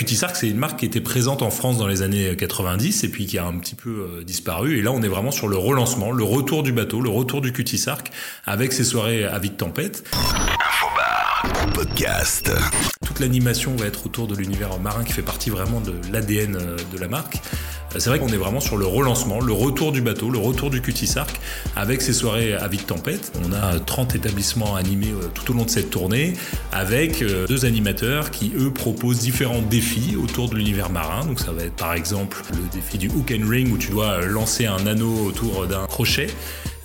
Cutisarc, c'est une marque qui était présente en France dans les années 90 et puis qui a un petit peu euh, disparu. Et là, on est vraiment sur le relancement, le retour du bateau, le retour du Cutisarc avec ses soirées à vide tempête. Infobar, podcast. L'animation va être autour de l'univers marin qui fait partie vraiment de l'ADN euh, de la marque. C'est vrai qu'on est vraiment sur le relancement, le retour du bateau, le retour du Cutisarc avec ses soirées à vide tempête. On a 30 établissements animés euh, tout au long de cette tournée avec euh, deux animateurs qui eux proposent différents défis autour de l'univers marin. Donc ça va être par exemple le défi du hook and ring où tu dois lancer un anneau autour d'un crochet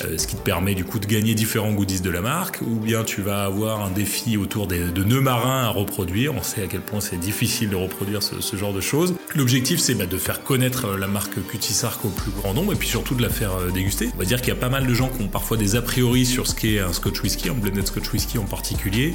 euh, ce qui te permet du coup de gagner différents goodies de la marque, ou bien tu vas avoir un défi autour de nœuds marins à reproduire. On sait à quel point c'est difficile de reproduire ce, genre de choses. L'objectif c'est bah, de faire connaître euh, la marque Cutisarc au plus grand nombre et puis surtout de la faire euh, déguster. On va dire qu'il y a pas mal de gens qui ont parfois des a priori sur ce qu'est un Scotch whisky, un blended Scotch whisky en particulier,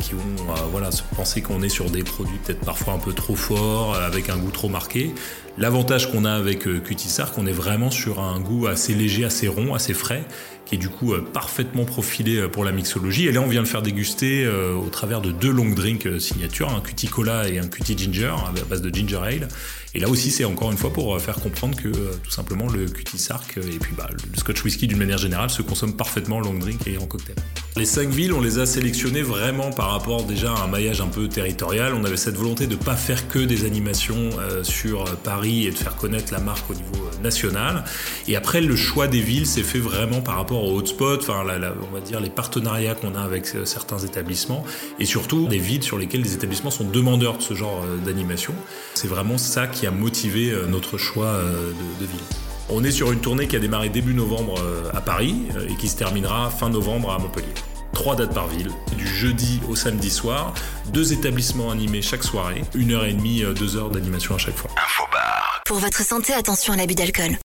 qui euh, voilà se penser qu'on est sur des produits peut-être parfois un peu trop forts, avec un goût trop marqué. L'avantage qu'on a avec Cutisarc, on est vraiment sur un goût assez léger, assez rond, assez frais, qui est du coup euh, parfaitement profilé euh, pour la mixologie. Et là, on vient le faire déguster euh, au travers de deux long drinks euh, signature, un Cutie Cola et un Cutie Ginger, à base de ginger ale. Et là aussi, c'est encore une fois pour faire comprendre que tout simplement le Cutisarc et puis bah, le Scotch Whisky d'une manière générale se consomme parfaitement en long drink et en cocktail. Les cinq villes, on les a sélectionnées vraiment par rapport déjà à un maillage un peu territorial. On avait cette volonté de pas faire que des animations sur Paris et de faire connaître la marque au niveau national. Et après, le choix des villes s'est fait vraiment par rapport aux hotspots, enfin, la, la, on va dire les partenariats qu'on a avec euh, certains établissements et surtout des villes sur lesquelles les établissements sont demandeurs de ce genre euh, d'animation. C'est vraiment ça qui a motivé euh, notre choix de, de ville. On est sur une tournée qui a démarré début novembre à Paris et qui se terminera fin novembre à Montpellier. Trois dates par ville, du jeudi au samedi soir, deux établissements animés chaque soirée, une heure et demie, deux heures d'animation à chaque fois. Infobar. Pour votre santé, attention à l'abus d'alcool.